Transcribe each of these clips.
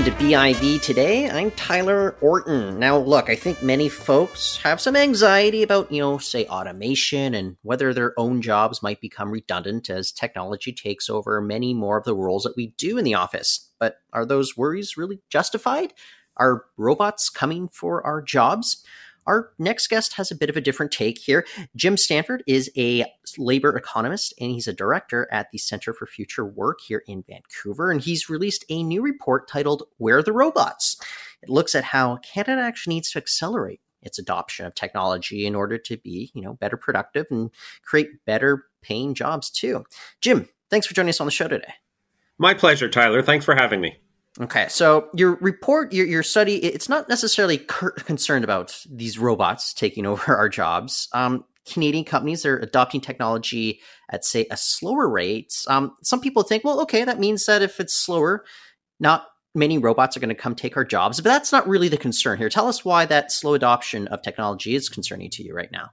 welcome to BIV today. I'm Tyler Orton. Now, look, I think many folks have some anxiety about, you know, say automation and whether their own jobs might become redundant as technology takes over many more of the roles that we do in the office. But are those worries really justified? Are robots coming for our jobs? Our next guest has a bit of a different take here. Jim Stanford is a labor economist and he's a director at the Center for Future Work here in Vancouver. And he's released a new report titled Where are the Robots? It looks at how Canada actually needs to accelerate its adoption of technology in order to be, you know, better productive and create better paying jobs too. Jim, thanks for joining us on the show today. My pleasure, Tyler. Thanks for having me. Okay, so your report, your, your study, it's not necessarily cur- concerned about these robots taking over our jobs. Um, Canadian companies are adopting technology at, say, a slower rate. Um, some people think, well, okay, that means that if it's slower, not many robots are going to come take our jobs. But that's not really the concern here. Tell us why that slow adoption of technology is concerning to you right now.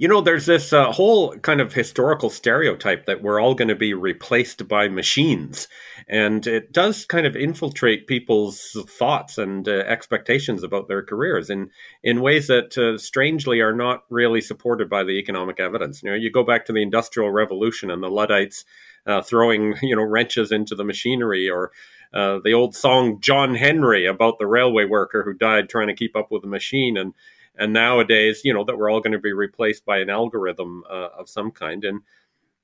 You know, there's this uh, whole kind of historical stereotype that we're all going to be replaced by machines. And it does kind of infiltrate people's thoughts and uh, expectations about their careers in, in ways that uh, strangely are not really supported by the economic evidence. You know, you go back to the Industrial Revolution and the Luddites uh, throwing, you know, wrenches into the machinery or uh, the old song John Henry about the railway worker who died trying to keep up with the machine. And and nowadays, you know, that we're all going to be replaced by an algorithm uh, of some kind. And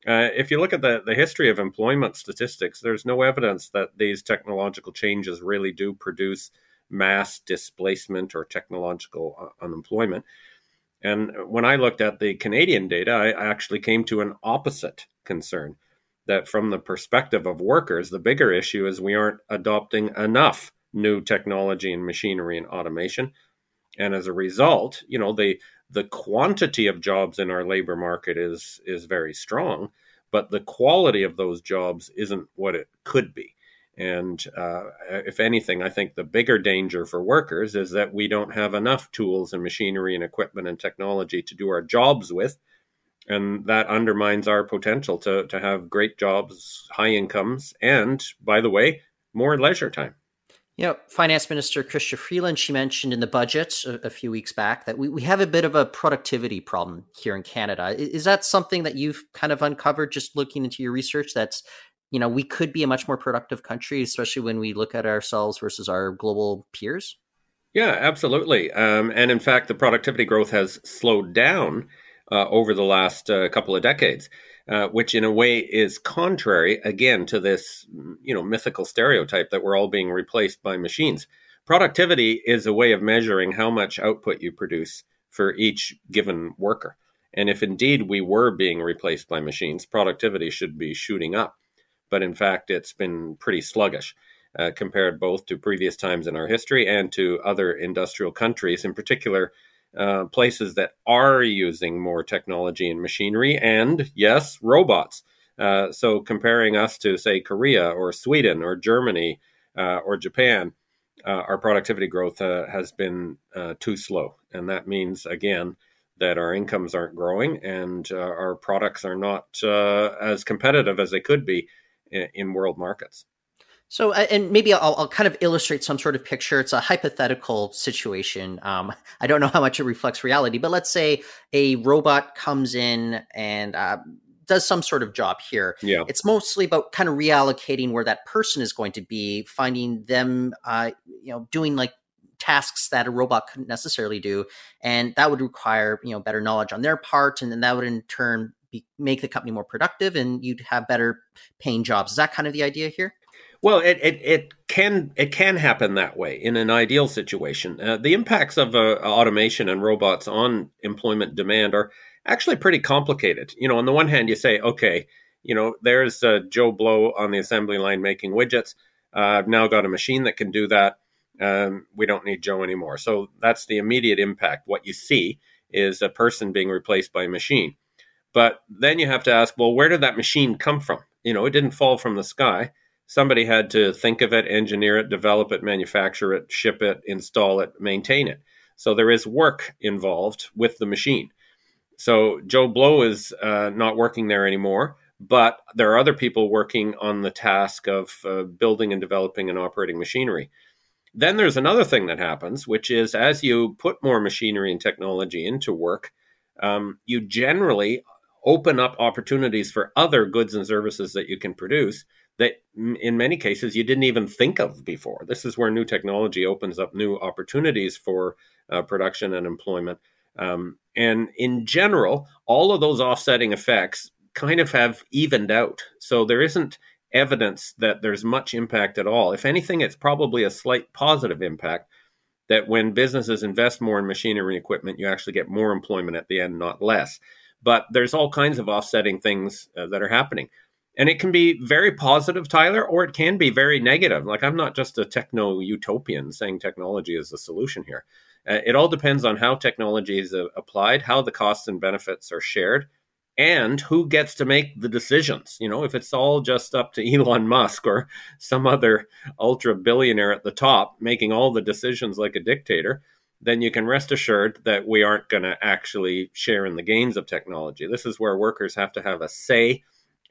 uh, if you look at the, the history of employment statistics, there's no evidence that these technological changes really do produce mass displacement or technological uh, unemployment. And when I looked at the Canadian data, I actually came to an opposite concern that from the perspective of workers, the bigger issue is we aren't adopting enough new technology and machinery and automation and as a result, you know the the quantity of jobs in our labor market is is very strong, but the quality of those jobs isn't what it could be. And uh, if anything, I think the bigger danger for workers is that we don't have enough tools and machinery and equipment and technology to do our jobs with. And that undermines our potential to, to have great jobs, high incomes, and by the way, more leisure time. You know, Finance Minister Chrystia Freeland, she mentioned in the budget a, a, few weeks back that we, we have a bit of a productivity problem here in Canada. Is, is that something that you've kind of uncovered just looking into your research? That's, you know, we could be a much more productive country, especially when we look at ourselves versus our global peers? Yeah, absolutely. Um, and in fact, the productivity growth has slowed down uh, over the last uh, couple of decades. Uh, which in a way is contrary again to this you know mythical stereotype that we're all being replaced by machines. Productivity is a way of measuring how much output you produce for each given worker. And if indeed we were being replaced by machines productivity should be shooting up. But in fact it's been pretty sluggish uh, compared both to previous times in our history and to other industrial countries in particular uh, places that are using more technology and machinery, and yes, robots. Uh, so comparing us to, say, Korea or Sweden or Germany uh, or Japan, uh, our productivity growth uh, has been too slow. And that means, again, that our incomes aren't growing and our products are not as competitive as they could be in, in world markets. So, and maybe I'll, I'll, kind of illustrate some sort of picture. It's a hypothetical situation. Um, I don't know how much it reflects reality, but let's say a robot comes in and uh, does some sort of job here. Yeah. It's mostly about kind of reallocating where that person is going to be, finding them, uh, you know, doing like tasks that a robot couldn't necessarily do, and that would require you know better knowledge on their part, and then that would in turn be, make the company more productive, and you'd have better paying jobs. Is that kind of the idea here? Well, it, it, it can it can happen that way in an ideal situation. Uh, the impacts of uh, automation and robots on employment demand are actually pretty complicated. You know, on the one hand, you say, okay, you know, there's uh, Joe Blow on the assembly line making widgets. Uh, I've now got a machine that can do that. Um, we don't need Joe anymore. So that's the immediate impact. What you see is a person being replaced by a machine. But then you have to ask, well, where did that machine come from? You know, it didn't fall from the sky somebody had to think of it, engineer it, develop it, manufacture it, ship it, install it, maintain it. So there is work involved with the machine. So Joe Blow is uh, not working there anymore, but there are other people working on the task of uh, building and developing and operating machinery. Then there's another thing that happens, which is as you put more machinery and technology into work, um, you generally open up opportunities for other goods and services that you can produce that in many cases you didn't even think of before. This is where new technology opens up new opportunities for uh, production and employment. Um, and in general, all of those offsetting effects kind of have evened out. So there isn't evidence that there's much impact at all. If anything, it's probably a slight positive impact that when businesses invest more in machinery and equipment, you actually get more employment at the end, not less. But there's all kinds of offsetting things uh, that are happening. And it can be very positive, Tyler, or it can be very negative. Like, I'm not just a techno utopian saying technology is the solution here. Uh, it all depends on how technology is uh, applied, how the costs and benefits are shared, and who gets to make the decisions. You know, if it's all just up to Elon Musk or some other ultra billionaire at the top making all the decisions like a dictator, then you can rest assured that we aren't going to actually share in the gains of technology. This is where workers have to have a say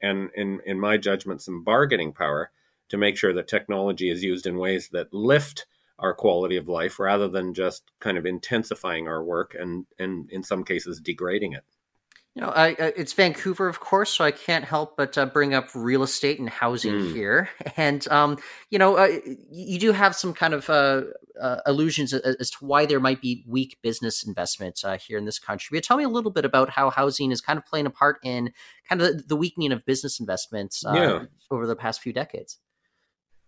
and, in, in my judgment, some bargaining power to make sure that technology is used in ways that lift our quality of life rather than just kind of intensifying our work and, and in some cases, degrading it. You know, I, uh, it's Vancouver, of course, so I can't help but uh, bring up real estate and housing mm. here. And um, you know, uh, you do have some kind of uh, uh illusions as, to why there might be weak business investment uh, here in this country. But tell me a little bit about how housing is kind of playing a part in kind of the weakening of business investments yeah. over the past few decades.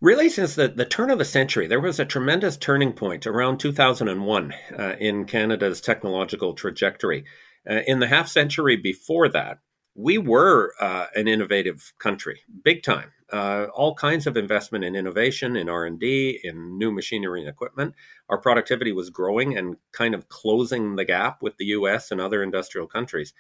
Really, since the, the turn of the century, there was a tremendous turning point around 2001 in Canada's technological trajectory. Uh, in the half century before that, we were uh, an innovative country, big time. Uh, all kinds of investment in innovation, in R and D, in new machinery and equipment. Our productivity was growing and kind of closing the gap with the U.S. and other industrial countries.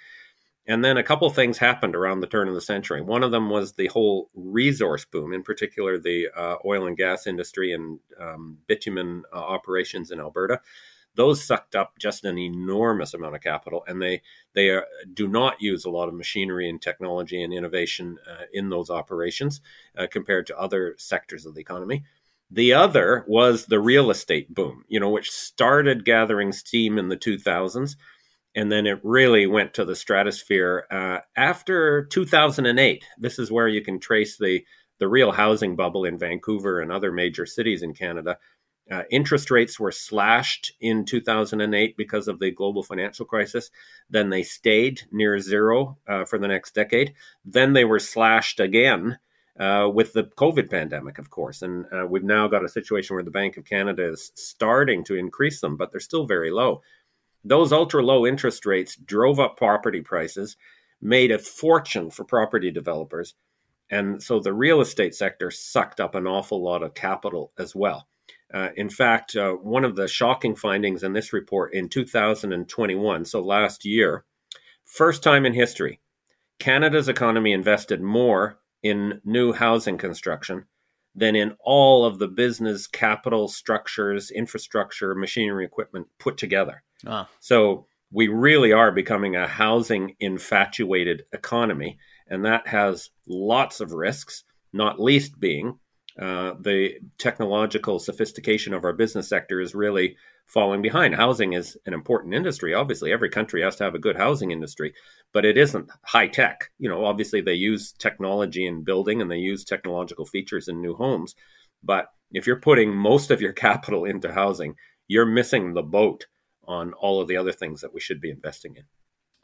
And then a couple things happened around the turn of the century. One of them was the whole resource boom, in particular the uh, oil and gas industry and um, bitumen uh, operations in Alberta those sucked up just an enormous amount of capital, and they they are, do not use a lot of machinery and technology and innovation uh, in those operations uh, compared to other sectors of the economy. The other was the real estate boom, you know, which started gathering steam in the 2000s, and then it really went to the stratosphere uh, after 2008. This is where you can trace the the real housing bubble in Vancouver and other major cities in Canada uh, interest rates were slashed in 2008 because of the global financial crisis. Then they stayed near zero uh, for the next decade. Then they were slashed again uh, with the COVID pandemic, of course. And uh, we've now got a situation where the Bank of Canada is starting to increase them, but they're still very low. Those ultra low interest rates drove up property prices, made a fortune for property developers. And so the real estate sector sucked up an awful lot of capital as well. Uh, in fact, uh, one of the shocking findings in this report in 2021, so last year, first time in history, Canada's economy invested more in new housing construction than in all of the business capital structures, infrastructure, machinery, equipment put together. Ah. So we really are becoming a housing infatuated economy, and that has lots of risks, not least being uh, the technological sophistication of our business sector is really falling behind. Housing is an important industry. Obviously, every country has to have a good housing industry, but it isn't high tech. You know, obviously they use technology in building and they use technological features in new homes. But if you're putting most of your capital into housing, you're missing the boat on all of the other things that we should be investing in.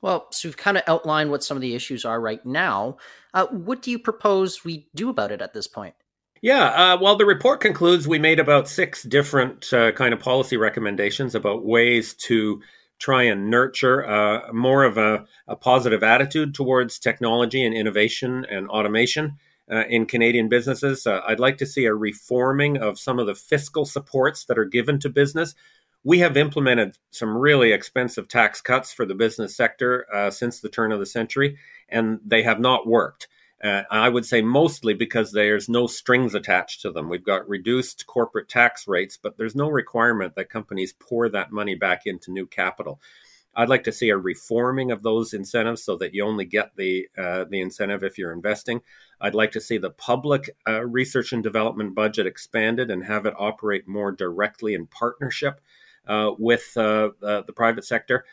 Well, so we've kind of outlined what some of the issues are right now. Uh, what do you propose we do about it at this point? Yeah, uh, well, the report concludes we made about six different uh, kind of policy recommendations about ways to try and nurture uh, more of a, a, positive attitude towards technology and innovation and automation uh, in Canadian businesses. Uh, I'd like to see a reforming of some of the fiscal supports that are given to business. We have implemented some really expensive tax cuts for the business sector uh, since the turn of the century, and they have not worked. Uh, I would say mostly because there's no strings attached to them. We've got reduced corporate tax rates, but there's no requirement that companies pour that money back into new capital. I'd like to see a reforming of those incentives so that you only get the uh, the incentive if you're investing. I'd like to see the public uh, research and development budget expanded and have it operate more directly in partnership uh, with uh, the private sector.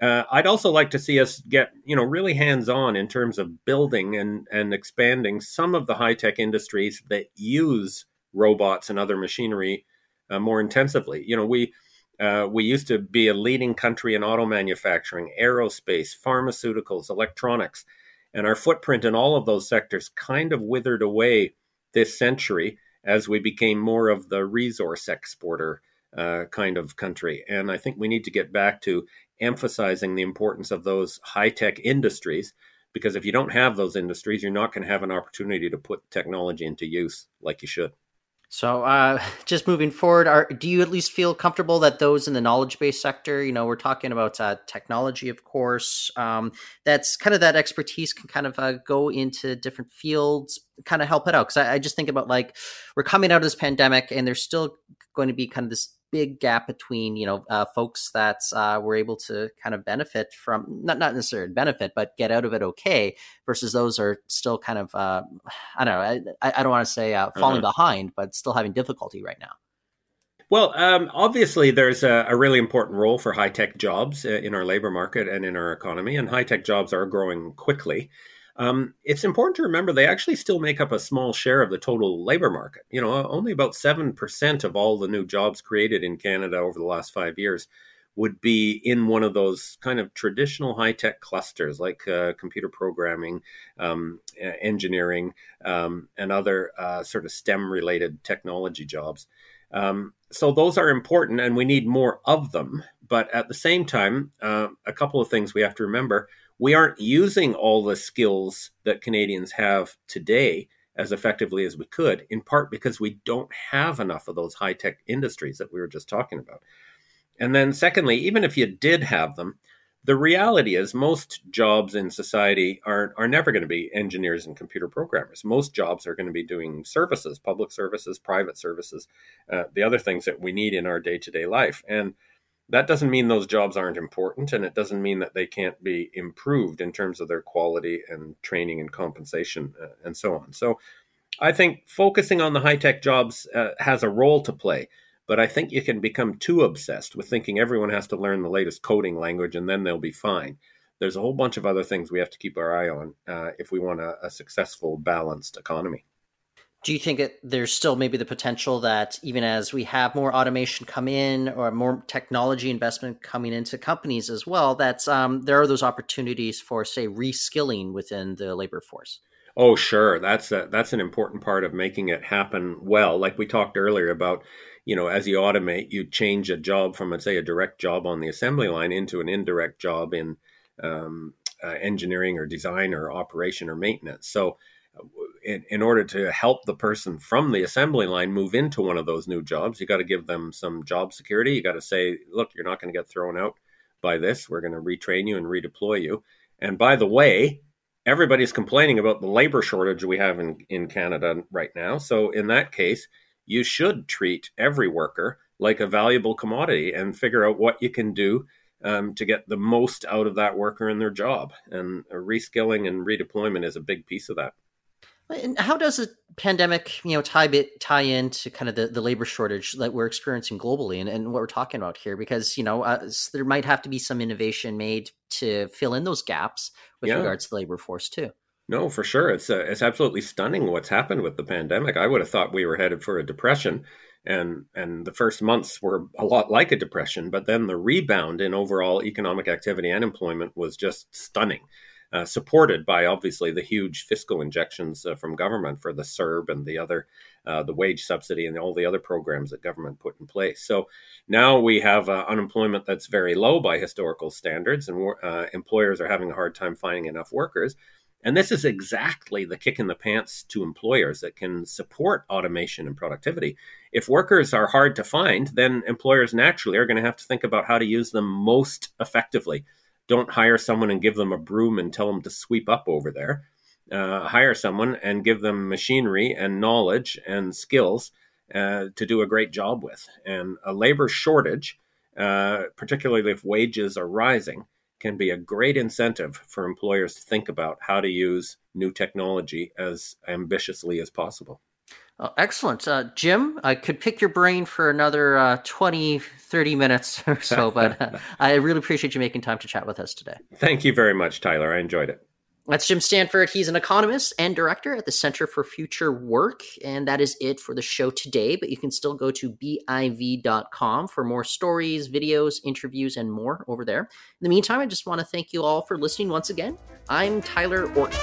Uh, I'd also like to see us get, you know, really hands-on in terms of building and, and expanding some of the high-tech industries that use robots and other machinery uh, more intensively. You know, we uh, we used to be a leading country in auto manufacturing, aerospace, pharmaceuticals, electronics, and our footprint in all of those sectors kind of withered away this century as we became more of the resource exporter uh, kind of country. And I think we need to get back to emphasizing the importance of those high tech industries because if you don't have those industries, you're not going to have an opportunity to put technology into use like you should. So, uh, just moving forward, are, do you at least feel comfortable that those in the knowledge based sector, you know, we're talking about uh, technology, of course, um, that's kind of that expertise can kind of uh, go into different fields, kind of help it out? Because I, I just think about like we're coming out of this pandemic and there's still going to be kind of this big gap between you know uh, folks that uh, were able to kind of benefit from not not necessarily benefit but get out of it okay versus those are still kind of uh, I don't know I, I don't want to say uh, falling uh-huh. behind but still having difficulty right now. Well, um, obviously, there's a, a, really important role for high tech jobs uh, in our labor market and in our economy, and high tech jobs are growing quickly. Um, it's important to remember they actually still make up a small share of the total labor market. You know, only about 7% of all the new jobs created in Canada over the last five years would be in one of those kind of traditional high tech clusters like uh, computer programming, um, engineering, um, and other uh, sort of STEM related technology jobs. Um, so those are important and we need more of them. But at the same time, uh, a couple of things we have to remember we aren't using all the skills that Canadians have today as effectively as we could, in part because we don't have enough of those high tech industries that we were just talking about. And then, secondly, even if you did have them, the reality is most jobs in society are, are never going to be engineers and computer programmers. Most jobs are going to be doing services, public services, private services, uh, the other things that we need in our day to day life. And that doesn't mean those jobs aren't important and it doesn't mean that they can't be improved in terms of their quality and training and compensation uh, and so on. So i think focusing on the high tech jobs uh, has a role to play but i think you can become too obsessed with thinking everyone has to learn the latest coding language and then they'll be fine. There's a whole bunch of other things we have to keep our eye on uh, if we want a, a successful balanced economy do you think that there's still maybe the potential that even as we have more automation come in or more technology investment coming into companies as well, that um, there are those opportunities for, say, reskilling within the labor force? Oh, sure. That's a, that's an important part of making it happen well. Like we talked earlier about, you know, as you automate, you change a job from, let's say, a direct job on the assembly line into an indirect job in um, uh, engineering or design or operation or maintenance. So in, in order to help the person from the assembly line move into one of those new jobs, you got to give them some job security. You got to say, look, you're not going to get thrown out by this. We're going to retrain you and redeploy you. And by the way, everybody's complaining about the labor shortage we have in, in Canada right now. So in that case, you should treat every worker like a valuable commodity and figure out what you can do um, to get the most out of that worker in their job. And reskilling and redeployment is a big piece of that. And how does the pandemic, you know, tie bit tie into kind of the, the labor shortage that we're experiencing globally and, and what we're talking about here? Because you know, uh, there might have to be some innovation made to fill in those gaps with yeah. regards to the labor force too. No, for sure, it's uh, it's absolutely stunning what's happened with the pandemic. I would have thought we were headed for a depression, and and the first months were a lot like a depression, but then the rebound in overall economic activity and employment was just stunning. Uh, supported by obviously the huge fiscal injections uh, from government for the CERB and the other, uh, the wage subsidy and all the other programs that government put in place. So now we have uh, unemployment that's very low by historical standards, and uh, employers are having a hard time finding enough workers. And this is exactly the kick in the pants to employers that can support automation and productivity. If workers are hard to find, then employers naturally are going to have to think about how to use them most effectively don't hire someone and give them a broom and tell them to sweep up over there. Uh, hire someone and give them machinery and knowledge and skills uh, to do a great job with. And a labor shortage uh, particularly if wages are rising, can be a great incentive for employers to think about how to use new technology as ambitiously as possible. Oh, excellent. Uh, Jim, I could pick your brain for another uh, 20, 30 minutes or so, but uh, I really appreciate you making time to chat with us today. Thank you very much, Tyler. I enjoyed it. That's Jim Stanford. He's an economist and director at the Center for Future Work. And that is it for the show today. But you can still go to BIV.com for more stories, videos, interviews, and more over there. In the meantime, I just want to thank you all for listening once again. I'm Tyler Orton.